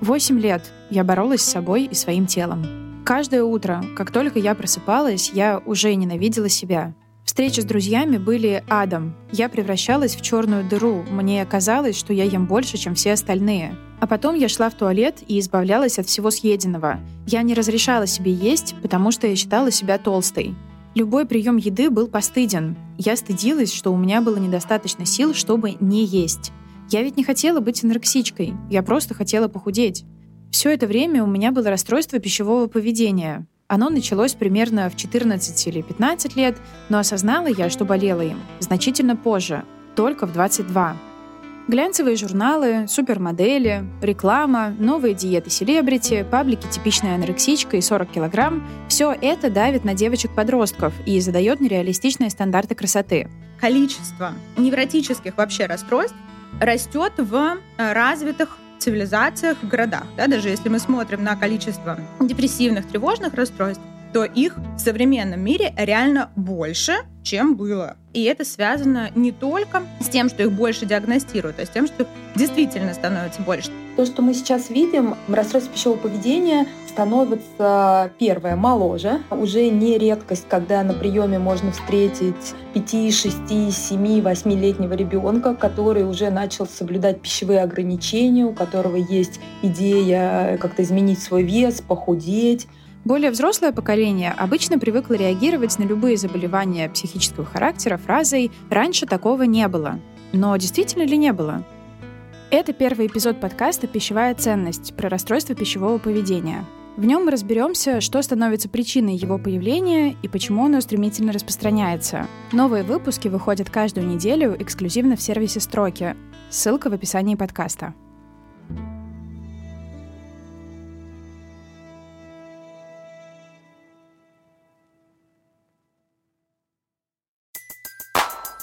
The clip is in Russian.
Восемь лет я боролась с собой и своим телом. Каждое утро, как только я просыпалась, я уже ненавидела себя. Встречи с друзьями были адом. Я превращалась в черную дыру. Мне казалось, что я ем больше, чем все остальные. А потом я шла в туалет и избавлялась от всего съеденного. Я не разрешала себе есть, потому что я считала себя толстой. Любой прием еды был постыден. Я стыдилась, что у меня было недостаточно сил, чтобы не есть. Я ведь не хотела быть анорексичкой, я просто хотела похудеть. Все это время у меня было расстройство пищевого поведения. Оно началось примерно в 14 или 15 лет, но осознала я, что болела им значительно позже, только в 22. Глянцевые журналы, супермодели, реклама, новые диеты селебрити, паблики «Типичная анорексичка» и 40 килограмм – все это давит на девочек-подростков и задает нереалистичные стандарты красоты. Количество невротических вообще расстройств растет в э, развитых цивилизациях, городах. Да, даже если мы смотрим на количество депрессивных, тревожных расстройств, то их в современном мире реально больше, чем было. И это связано не только с тем, что их больше диагностируют, а с тем, что их действительно становится больше. То, что мы сейчас видим, расстройство пищевого поведения становится, первое, моложе. Уже не редкость, когда на приеме можно встретить 5, 6, 7, 8-летнего ребенка, который уже начал соблюдать пищевые ограничения, у которого есть идея как-то изменить свой вес, похудеть. Более взрослое поколение обычно привыкло реагировать на любые заболевания психического характера фразой «раньше такого не было». Но действительно ли не было? Это первый эпизод подкаста «Пищевая ценность» про расстройство пищевого поведения. В нем мы разберемся, что становится причиной его появления и почему оно стремительно распространяется. Новые выпуски выходят каждую неделю эксклюзивно в сервисе «Строки». Ссылка в описании подкаста.